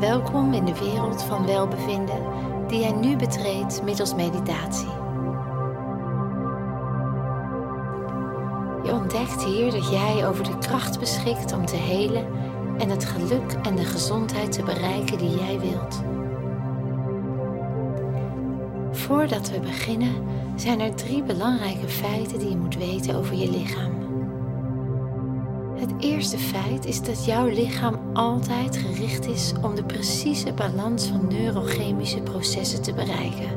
Welkom in de wereld van welbevinden die jij nu betreedt middels meditatie. Je ontdekt hier dat jij over de kracht beschikt om te helen en het geluk en de gezondheid te bereiken die jij wilt. Voordat we beginnen zijn er drie belangrijke feiten die je moet weten over je lichaam. Het eerste feit is dat jouw lichaam altijd gericht is om de precieze balans van neurochemische processen te bereiken.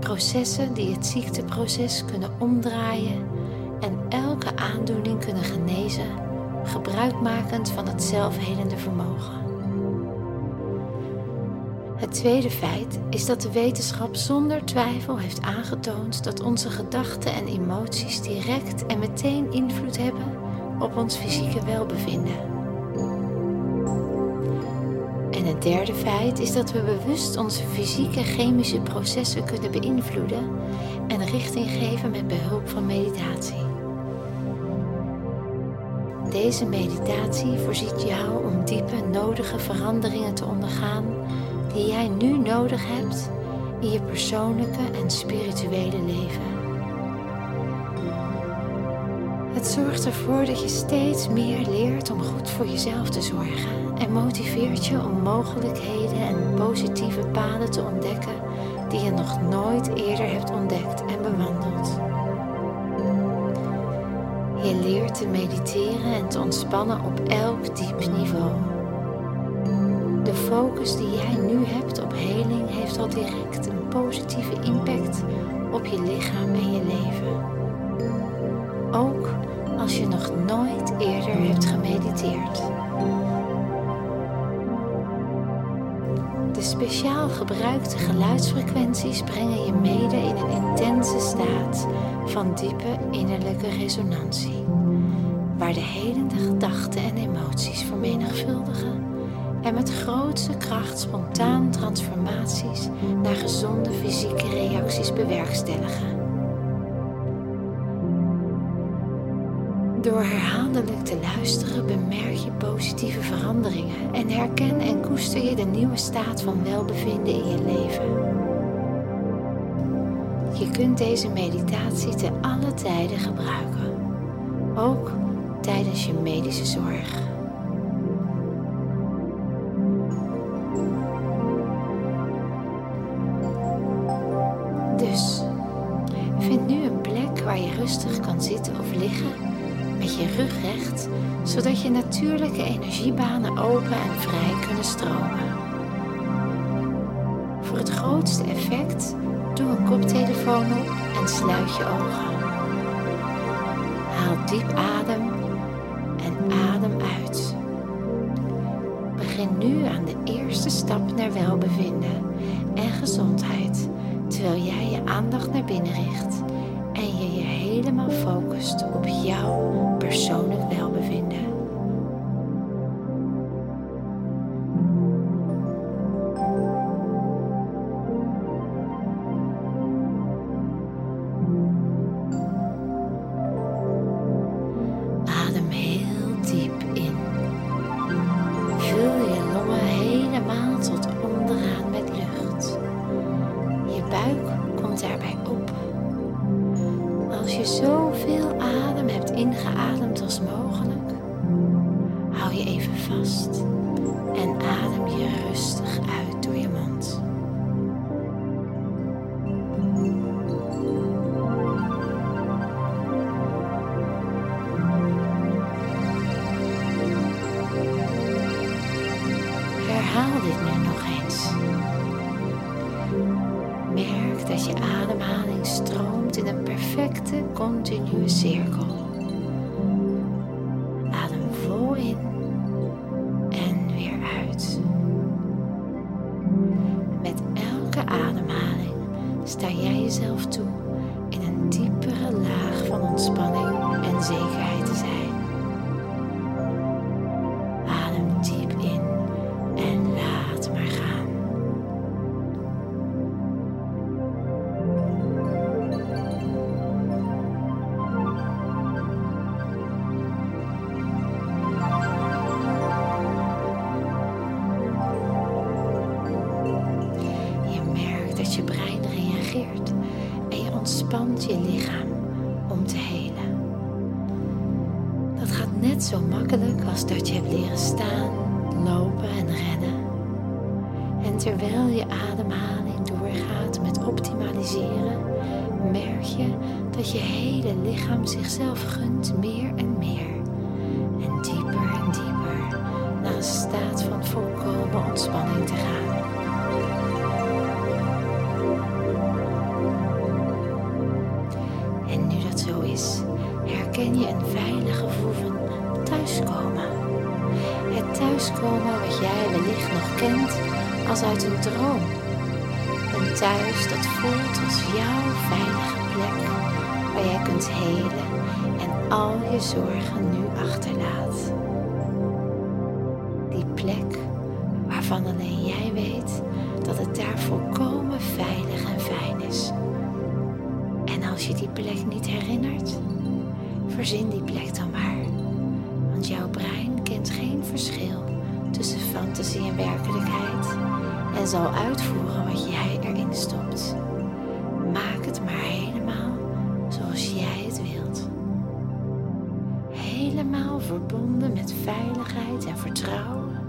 Processen die het ziekteproces kunnen omdraaien en elke aandoening kunnen genezen, gebruikmakend van het zelfhelende vermogen. Het tweede feit is dat de wetenschap zonder twijfel heeft aangetoond dat onze gedachten en emoties direct en meteen invloed hebben op ons fysieke welbevinden. En het derde feit is dat we bewust onze fysieke chemische processen kunnen beïnvloeden en richting geven met behulp van meditatie. Deze meditatie voorziet jou om diepe, nodige veranderingen te ondergaan die jij nu nodig hebt in je persoonlijke en spirituele leven. Het zorgt ervoor dat je steeds meer leert om goed voor jezelf te zorgen en motiveert je om mogelijkheden en positieve paden te ontdekken die je nog nooit eerder hebt ontdekt en bewandeld. Je leert te mediteren en te ontspannen op elk diep niveau. De focus die jij nu hebt op heling heeft al direct een positieve impact op je lichaam en je leven. Ook als je nog nooit eerder hebt gemediteerd. De speciaal gebruikte geluidsfrequenties brengen je mede in een intense staat van diepe innerlijke resonantie, waar de helende gedachten en emoties vermenigvuldigen en met grootste kracht spontaan transformaties naar gezonde fysieke reacties bewerkstelligen. Door herhaaldelijk te luisteren bemerk je positieve veranderingen en herken en koester je de nieuwe staat van welbevinden in je leven. Je kunt deze meditatie te alle tijden gebruiken, ook tijdens je medische zorg. Natuurlijke energiebanen open en vrij kunnen stromen. Voor het grootste effect doe een koptelefoon op en sluit je ogen. Haal diep adem en adem uit. Begin nu aan de eerste stap naar welbevinden en gezondheid, terwijl jij je aandacht naar binnen richt en je je helemaal focust op jouw persoonlijk zo makkelijk als dat je hebt leren staan, lopen en rennen. En terwijl je ademhaling doorgaat met optimaliseren, merk je dat je hele lichaam zichzelf gunt meer en meer. komen wat jij wellicht nog kent als uit een droom. Een thuis dat voelt als jouw veilige plek waar jij kunt helen en al je zorgen nu achterlaat. Die plek waarvan alleen jij weet dat het daar volkomen veilig en fijn is. En als je die plek niet herinnert, verzin die plek dan maar. Want jouw brein kent geen verschil tussen fantasie en werkelijkheid en zal uitvoeren wat jij erin stopt. Maak het maar helemaal zoals jij het wilt. Helemaal verbonden met veiligheid en vertrouwen.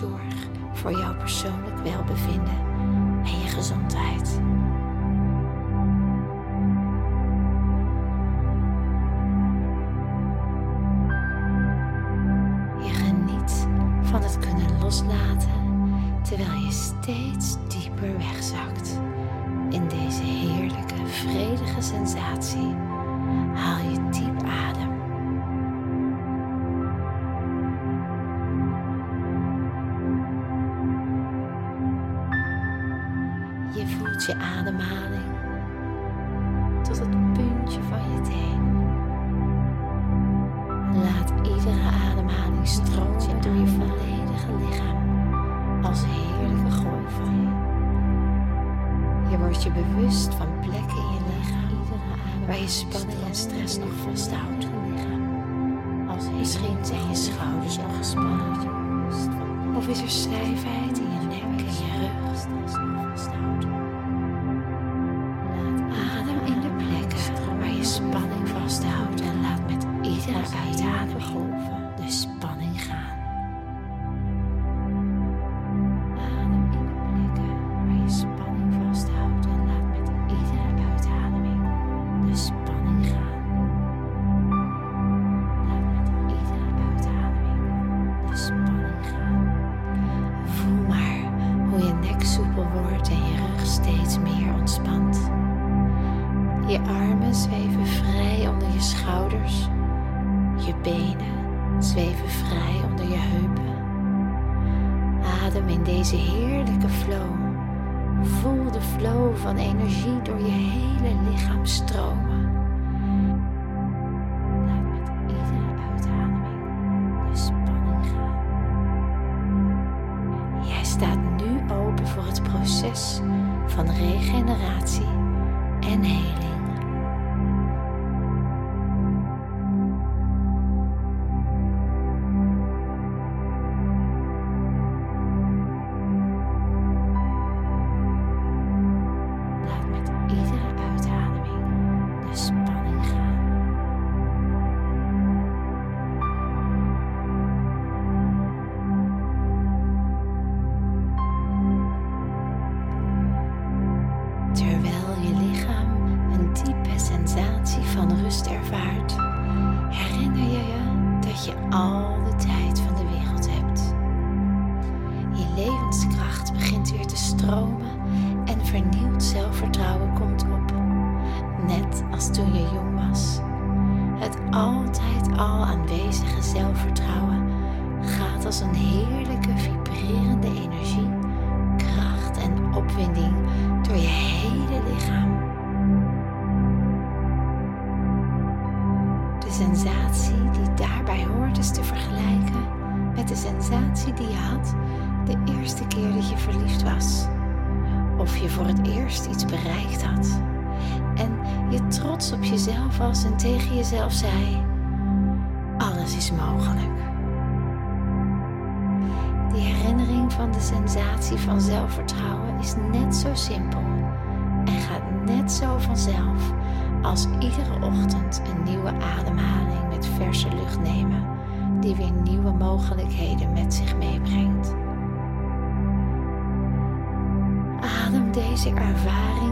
zorg voor jouw persoonlijk welbevinden en je gezondheid. Je geniet van het kunnen loslaten terwijl je steeds dieper wegzakt in deze heerlijke, vredige sensatie over je schrijven sensatie van rust ervaart, herinner je je dat je al de tijd van de wereld hebt. Je levenskracht begint weer te stromen en vernieuwd zelfvertrouwen komt op, net als toen je jong was. Het altijd al aanwezige zelfvertrouwen gaat als een heerlijke vibrerende energie en tegen jezelf zei: Alles is mogelijk. Die herinnering van de sensatie van zelfvertrouwen is net zo simpel en gaat net zo vanzelf als iedere ochtend een nieuwe ademhaling met verse lucht nemen, die weer nieuwe mogelijkheden met zich meebrengt. Adem deze ervaring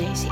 Daisy.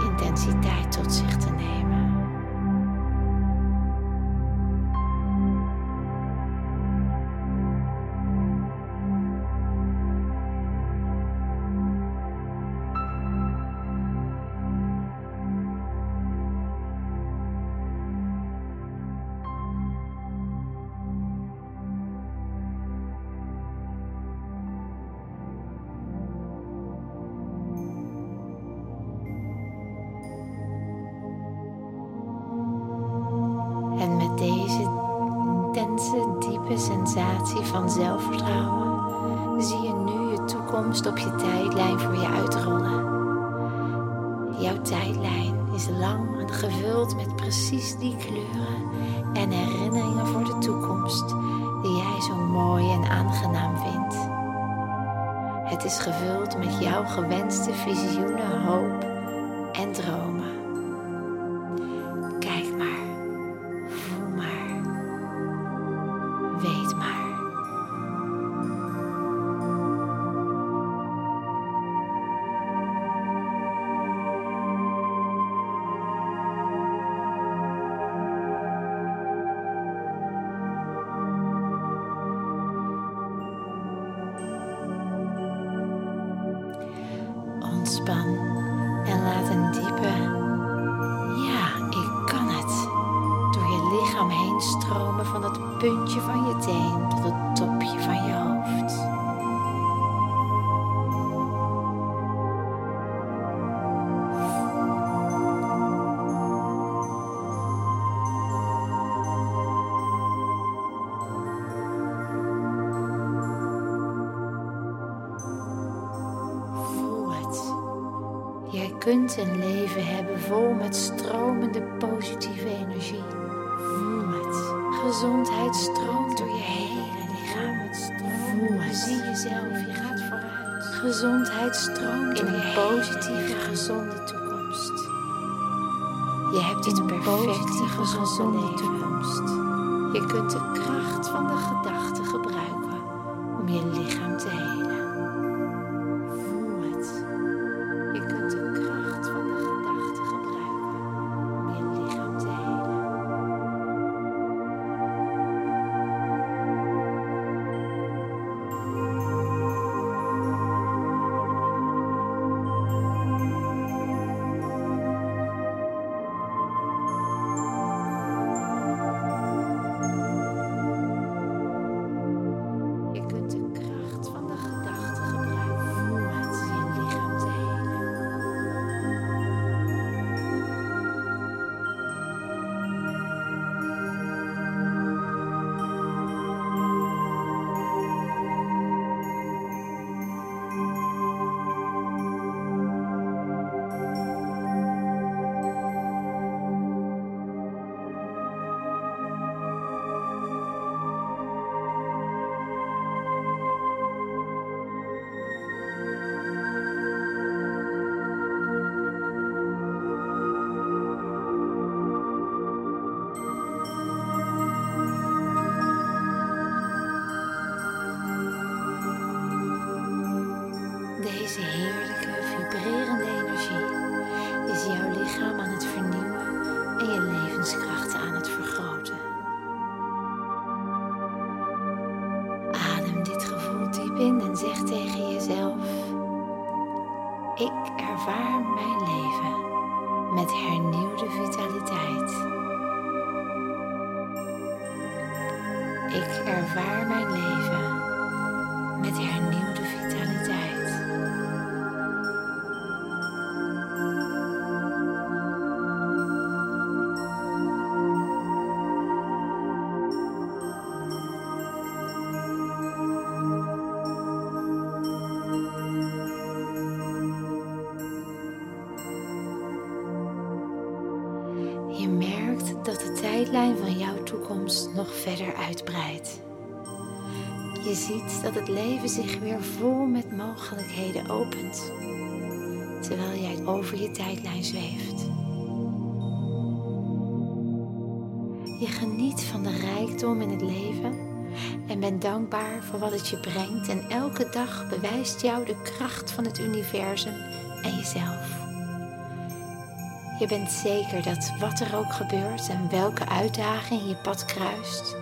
Van zelfvertrouwen zie je nu je toekomst op je tijdlijn voor je uitrollen. Jouw tijdlijn is lang en gevuld met precies die kleuren en herinneringen voor de toekomst die jij zo mooi en aangenaam vindt. Het is gevuld met jouw gewenste visioenen, hoop kunt een leven hebben vol met stromende positieve energie. Voel het. Gezondheid stroomt door je hele lichaam. Voel het. Zie jezelf, je gaat vooruit. Gezondheid stroomt in een positieve, gezonde toekomst. Je hebt een perfecte, gezonde toekomst. Je kunt de kracht van de gedachten Deze heerlijke, vibrerende energie is jouw lichaam aan het vernieuwen en je levenskrachten aan het vergroten. Adem dit gevoel diep in en zeg tegen jezelf: Ik ervaar mijn leven met hernieuwde vitaliteit. Ik ervaar mijn leven verder uitbreidt. Je ziet dat het leven zich weer vol met mogelijkheden opent, terwijl jij over je tijdlijn zweeft. Je geniet van de rijkdom in het leven en bent dankbaar voor wat het je brengt en elke dag bewijst jou de kracht van het universum en jezelf. Je bent zeker dat wat er ook gebeurt en welke uitdaging je pad kruist,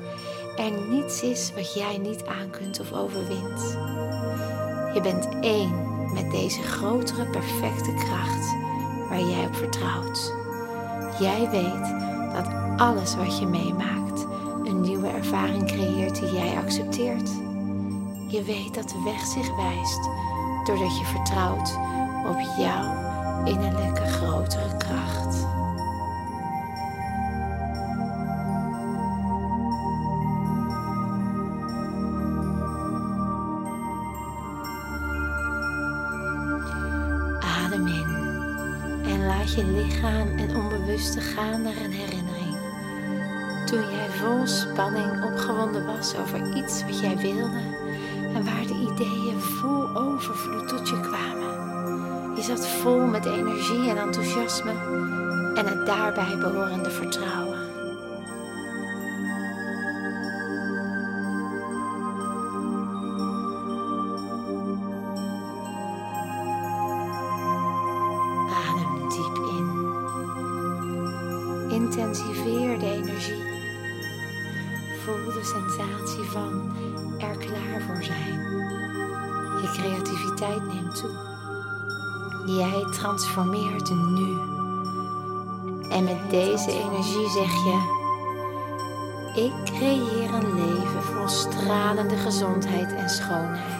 er niets is wat jij niet aan kunt of overwint. Je bent één met deze grotere perfecte kracht waar jij op vertrouwt. Jij weet dat alles wat je meemaakt een nieuwe ervaring creëert die jij accepteert. Je weet dat de weg zich wijst doordat je vertrouwt op jouw innerlijke grotere kracht. Adem in en laat je lichaam en onbewuste gaan naar een herinnering. Toen jij vol spanning opgewonden was over iets wat jij wilde en waar de ideeën vol overvloed tot je kwamen. Zat vol met energie en enthousiasme en het daarbij behorende vertrouwen. Intensiveer de energie. Voel de sensatie van er klaar voor zijn. Je creativiteit neemt toe. Jij transformeert nu. En met deze energie zeg je: Ik creëer een leven vol stralende gezondheid en schoonheid.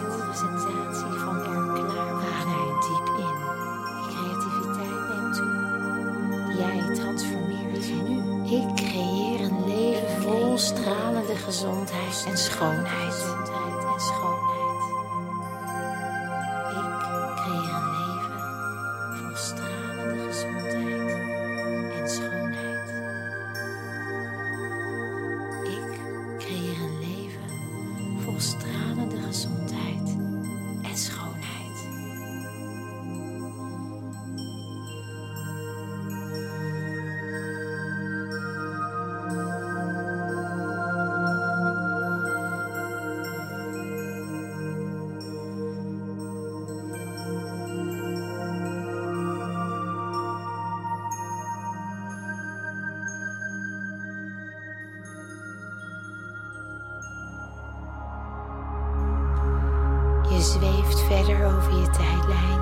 Je zweeft verder over je tijdlijn.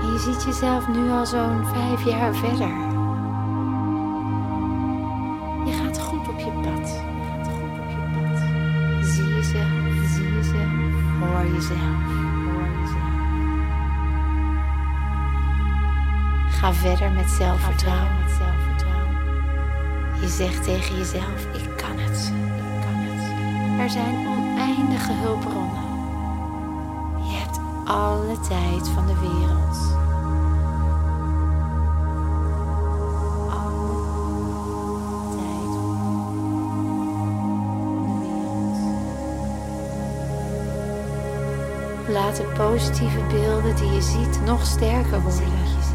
En je ziet jezelf nu al zo'n vijf jaar verder. Je gaat goed op je pad. Je gaat goed op je pad. Zie jezelf, zie jezelf, hoor jezelf, hoor jezelf. Ga verder met zelfvertrouwen. Met zelfvertrouwen. Je zegt tegen jezelf: Ik kan het, ik kan het. Er zijn oneindige hulpbronnen. Alle tijd van de wereld. Laat de positieve beelden die je ziet nog sterker worden.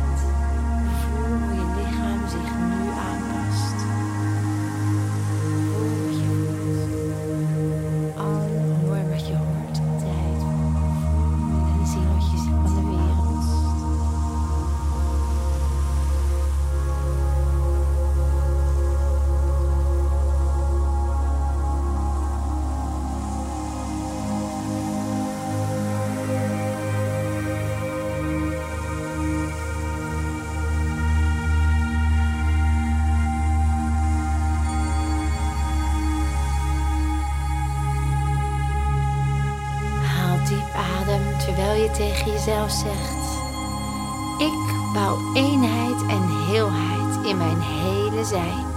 Jezelf zegt: Ik bouw eenheid en heelheid in mijn hele zijn.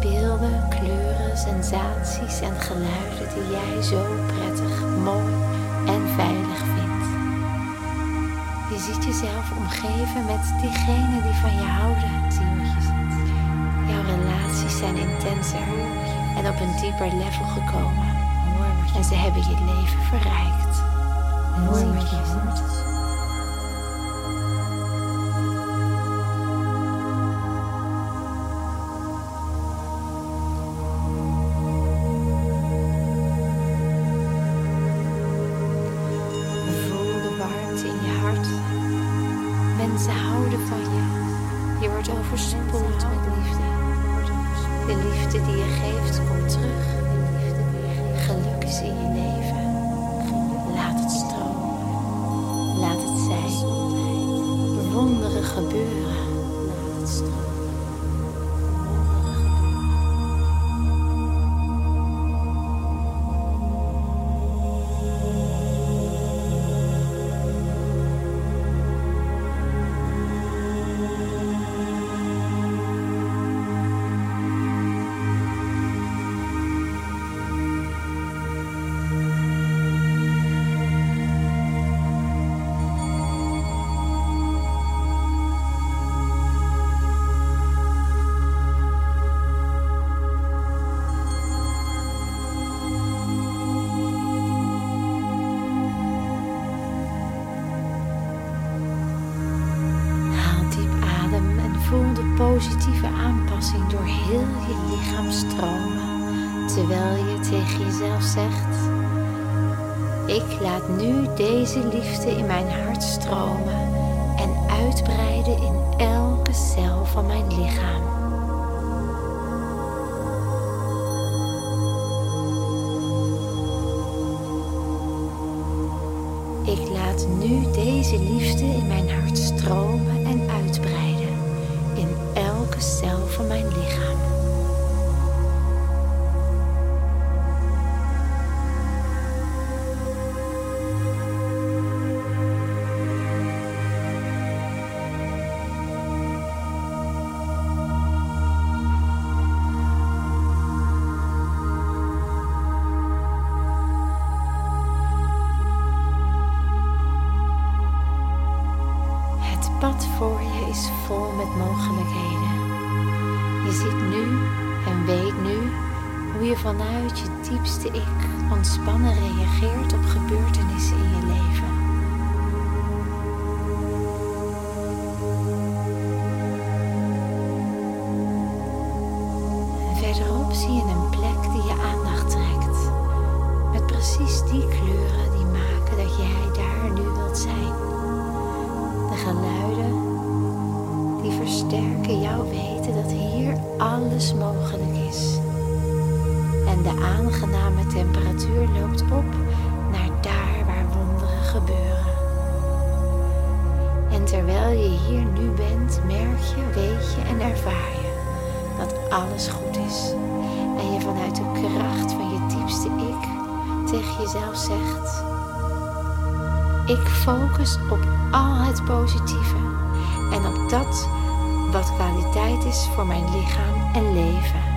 Beelden, kleuren, sensaties en geluiden die jij zo prettig, mooi en veilig vindt. Je ziet jezelf omgeven met diegenen die van je houden. Zie wat je ziet. Jouw relaties zijn intenser en op een dieper level gekomen. En ze hebben je leven verrijkt. Zie wat je ziet. Terwijl je tegen jezelf zegt: Ik laat nu deze liefde in mijn hart stromen en uitbreiden in elke cel van mijn lichaam. Ik laat nu deze liefde in mijn hart stromen en uitbreiden cel van mijn lichaam. Je is vol met mogelijkheden. Je ziet nu en weet nu hoe je vanuit je diepste ik ontspannen reageert op gebeurtenissen in je leven. Aangename temperatuur loopt op naar daar waar wonderen gebeuren. En terwijl je hier nu bent, merk je, weet je en ervaar je dat alles goed is. En je vanuit de kracht van je diepste ik tegen jezelf zegt: Ik focus op al het positieve en op dat wat kwaliteit is voor mijn lichaam en leven.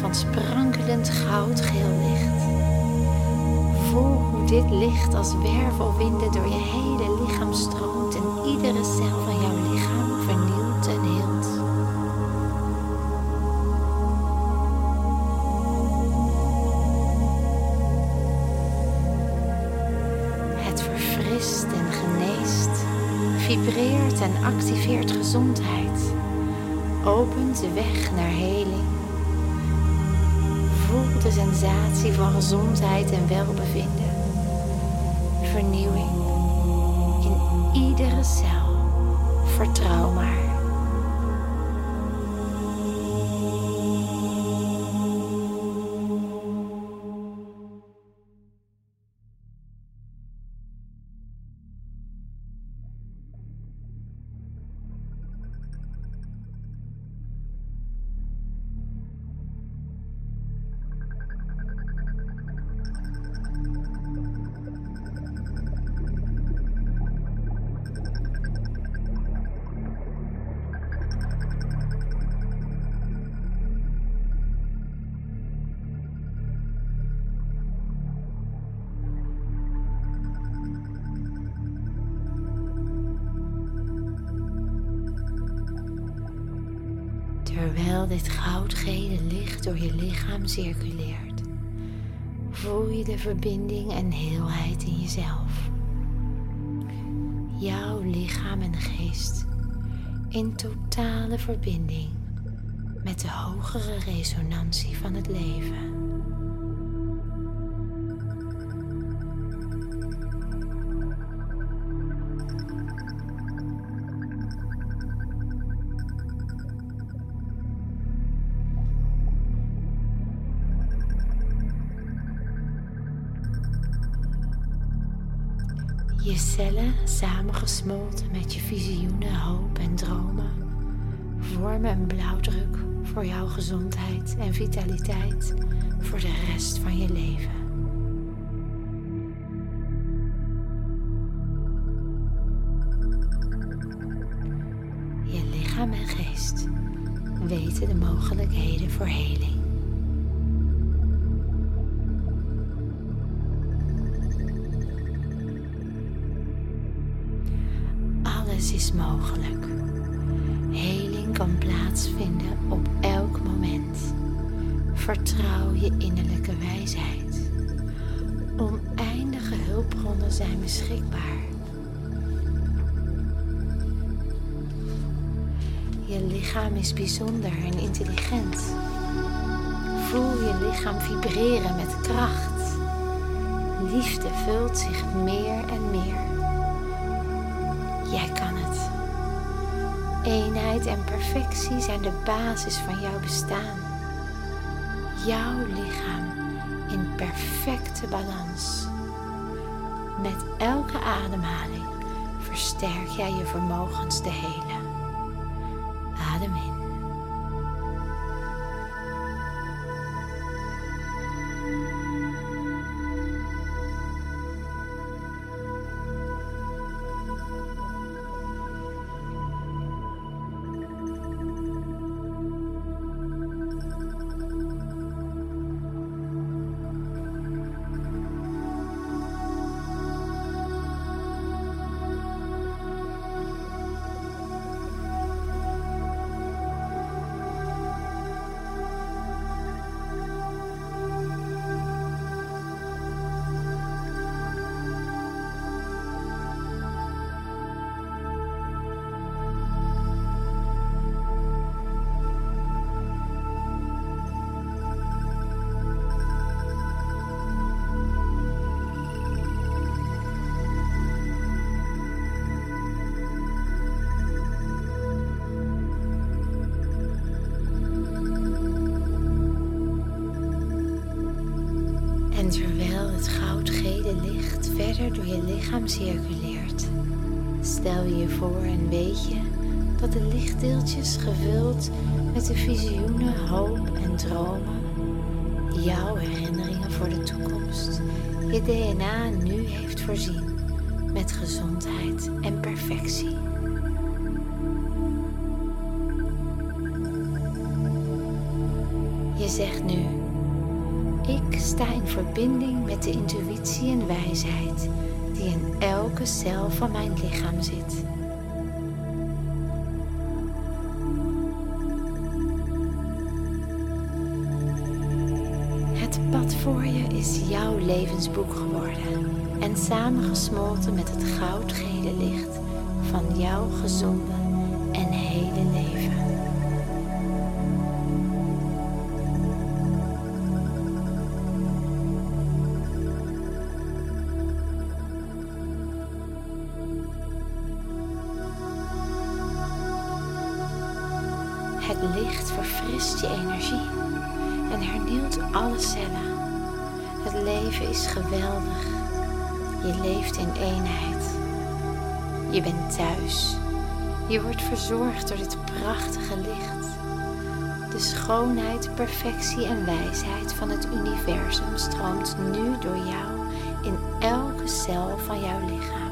Van sprankelend goudgeel licht. Voel hoe dit licht als wervelwinden door je hele lichaam stroomt en iedere cel van jouw lichaam vernieuwt en heelt. Het verfrist en geneest vibreert en activeert gezondheid, opent de weg naar heling. De sensatie van gezondheid en welbevinden, vernieuwing in iedere cel. Vertrouw maar. Terwijl dit goudgele licht door je lichaam circuleert, voel je de verbinding en heelheid in jezelf. Jouw lichaam en geest in totale verbinding met de hogere resonantie van het leven. Je cellen, samengesmolten met je visioenen, hoop en dromen, vormen een blauwdruk voor jouw gezondheid en vitaliteit voor de rest van je leven. Je lichaam en geest weten de mogelijkheden voor heling. Vertrouw je innerlijke wijsheid. Oneindige hulpbronnen zijn beschikbaar. Je lichaam is bijzonder en intelligent. Voel je lichaam vibreren met kracht. Liefde vult zich meer en meer. Jij kan het. Eenheid en perfectie zijn de basis van jouw bestaan. Jouw lichaam in perfecte balans. Met elke ademhaling versterk jij je vermogens te helen. Je lichaam circuleert, stel je voor en weet je dat de lichtdeeltjes gevuld met de visioenen, hoop en dromen, jouw herinneringen voor de toekomst, je DNA nu heeft voorzien met gezondheid en perfectie. Verbinding met de intuïtie en wijsheid die in elke cel van mijn lichaam zit. Het pad voor je is jouw levensboek geworden en samengesmolten met het goudgele licht van jouw gezonde en hele leven. Je leeft in eenheid. Je bent thuis. Je wordt verzorgd door dit prachtige licht. De schoonheid, perfectie en wijsheid van het universum stroomt nu door jou in elke cel van jouw lichaam.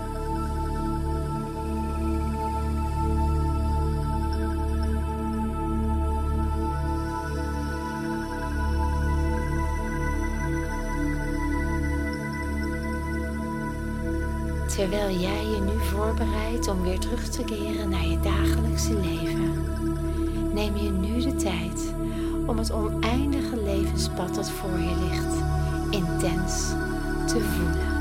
Terwijl jij je nu voorbereidt om weer terug te keren naar je dagelijkse leven, neem je nu de tijd om het oneindige levenspad dat voor je ligt intens te voelen.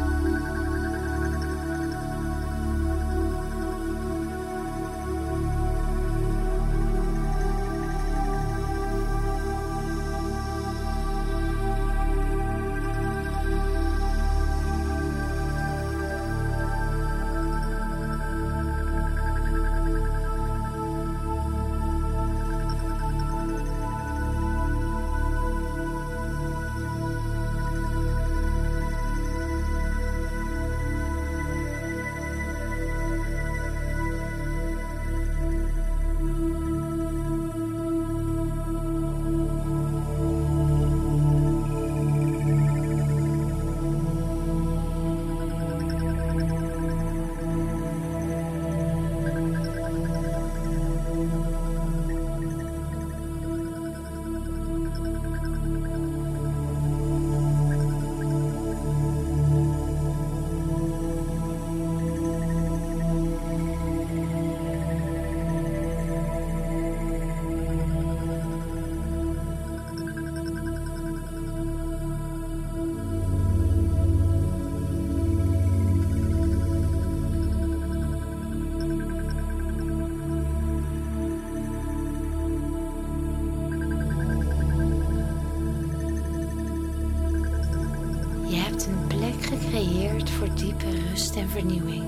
Rust en vernieuwing.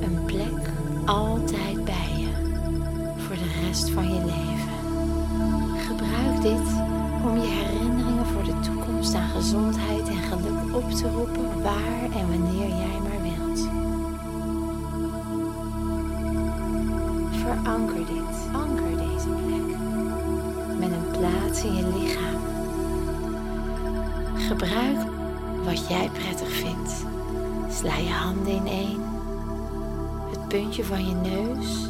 Een plek altijd bij je, voor de rest van je leven. Gebruik dit om je herinneringen voor de toekomst aan gezondheid en geluk op te roepen waar en wanneer jij maar wilt. Veranker dit, anker deze plek met een plaats in je lichaam. Gebruik wat jij prettig vindt. Sla je handen ineen, het puntje van je neus.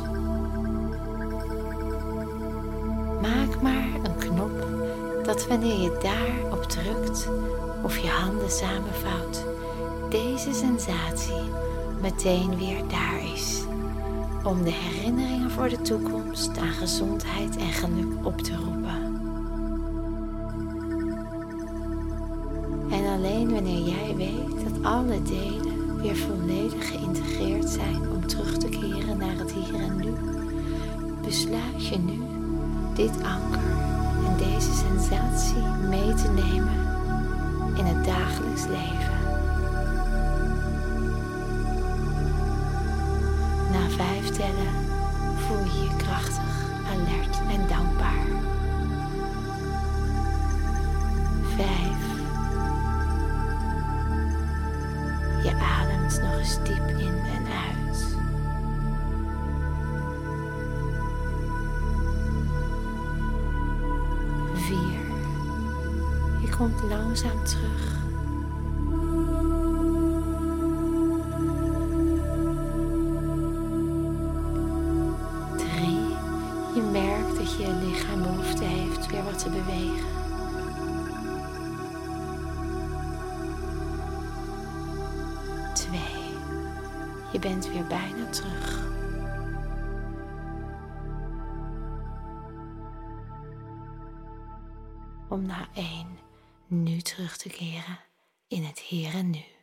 Maak maar een knop dat wanneer je daarop drukt of je handen samenvouwt, deze sensatie meteen weer daar is. Om de herinneringen voor de toekomst aan gezondheid en geluk op te roepen. En alleen wanneer jij weet dat alle delen weer volledig geïntegreerd zijn om terug te keren naar het hier en nu, besluit je nu dit anker en deze sensatie mee te nemen in het dagelijks leven. Na vijf tellen voel je je krachtig, alert en dankbaar. Ademt nog eens diep in en uit. Vier. Je komt langzaam terug. Je bent weer bijna terug. Om na één nu terug te keren in het hier en nu.